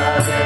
Radhe